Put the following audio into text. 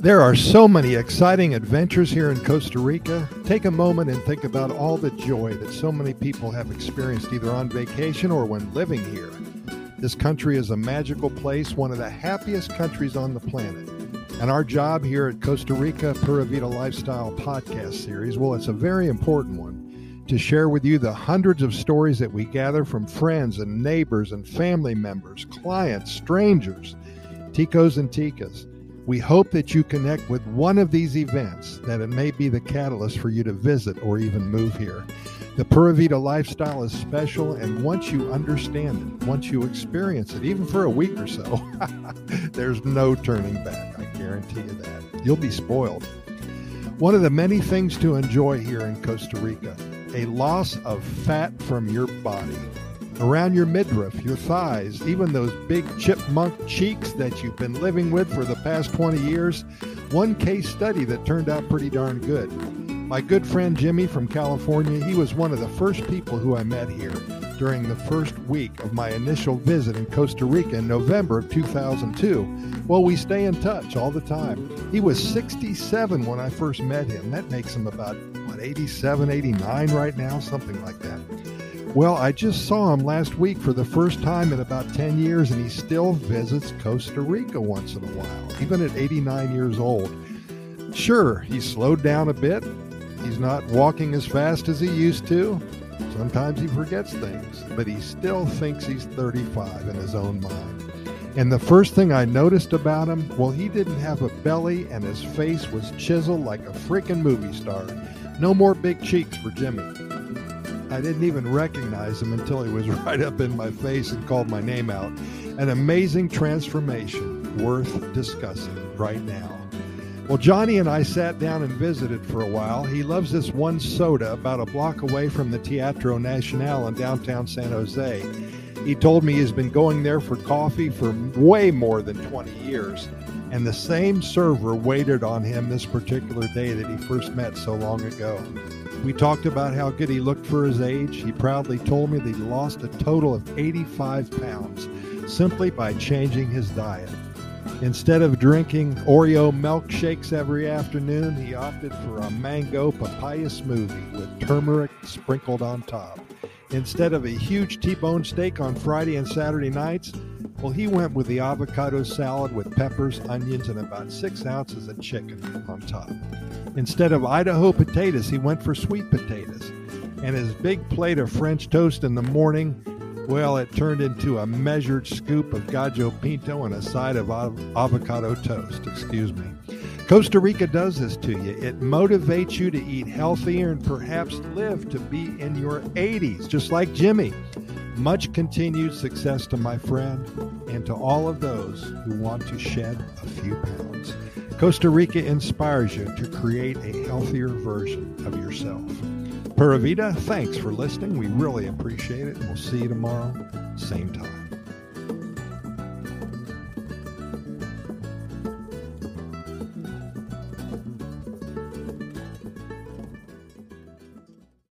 There are so many exciting adventures here in Costa Rica. Take a moment and think about all the joy that so many people have experienced either on vacation or when living here. This country is a magical place, one of the happiest countries on the planet. And our job here at Costa Rica Pura Vida Lifestyle podcast series, well, it's a very important one to share with you the hundreds of stories that we gather from friends and neighbors and family members, clients, strangers, ticos and ticas. We hope that you connect with one of these events, that it may be the catalyst for you to visit or even move here. The Pura Vida lifestyle is special, and once you understand it, once you experience it, even for a week or so, there's no turning back. I guarantee you that. You'll be spoiled. One of the many things to enjoy here in Costa Rica a loss of fat from your body around your midriff, your thighs, even those big chipmunk cheeks that you've been living with for the past 20 years. One case study that turned out pretty darn good. My good friend Jimmy from California, he was one of the first people who I met here during the first week of my initial visit in Costa Rica in November of 2002. Well, we stay in touch all the time. He was 67 when I first met him. That makes him about, what, 87, 89 right now, something like that. Well, I just saw him last week for the first time in about 10 years, and he still visits Costa Rica once in a while, even at 89 years old. Sure, he's slowed down a bit. He's not walking as fast as he used to. Sometimes he forgets things, but he still thinks he's 35 in his own mind. And the first thing I noticed about him, well, he didn't have a belly and his face was chiseled like a freaking movie star. No more big cheeks for Jimmy. I didn't even recognize him until he was right up in my face and called my name out. An amazing transformation worth discussing right now. Well, Johnny and I sat down and visited for a while. He loves this one soda about a block away from the Teatro Nacional in downtown San Jose. He told me he's been going there for coffee for way more than 20 years. And the same server waited on him this particular day that he first met so long ago. We talked about how good he looked for his age. He proudly told me that he lost a total of 85 pounds simply by changing his diet. Instead of drinking Oreo milkshakes every afternoon, he opted for a mango papaya smoothie with turmeric sprinkled on top. Instead of a huge T bone steak on Friday and Saturday nights, well, he went with the avocado salad with peppers, onions, and about six ounces of chicken on top. Instead of Idaho potatoes, he went for sweet potatoes. And his big plate of French toast in the morning, well, it turned into a measured scoop of gallo pinto and a side of av- avocado toast. Excuse me. Costa Rica does this to you. It motivates you to eat healthier and perhaps live to be in your 80s, just like Jimmy. Much continued success to my friend and to all of those who want to shed a few pounds. Costa Rica inspires you to create a healthier version of yourself. Pura Vida, thanks for listening. We really appreciate it. We'll see you tomorrow, same time.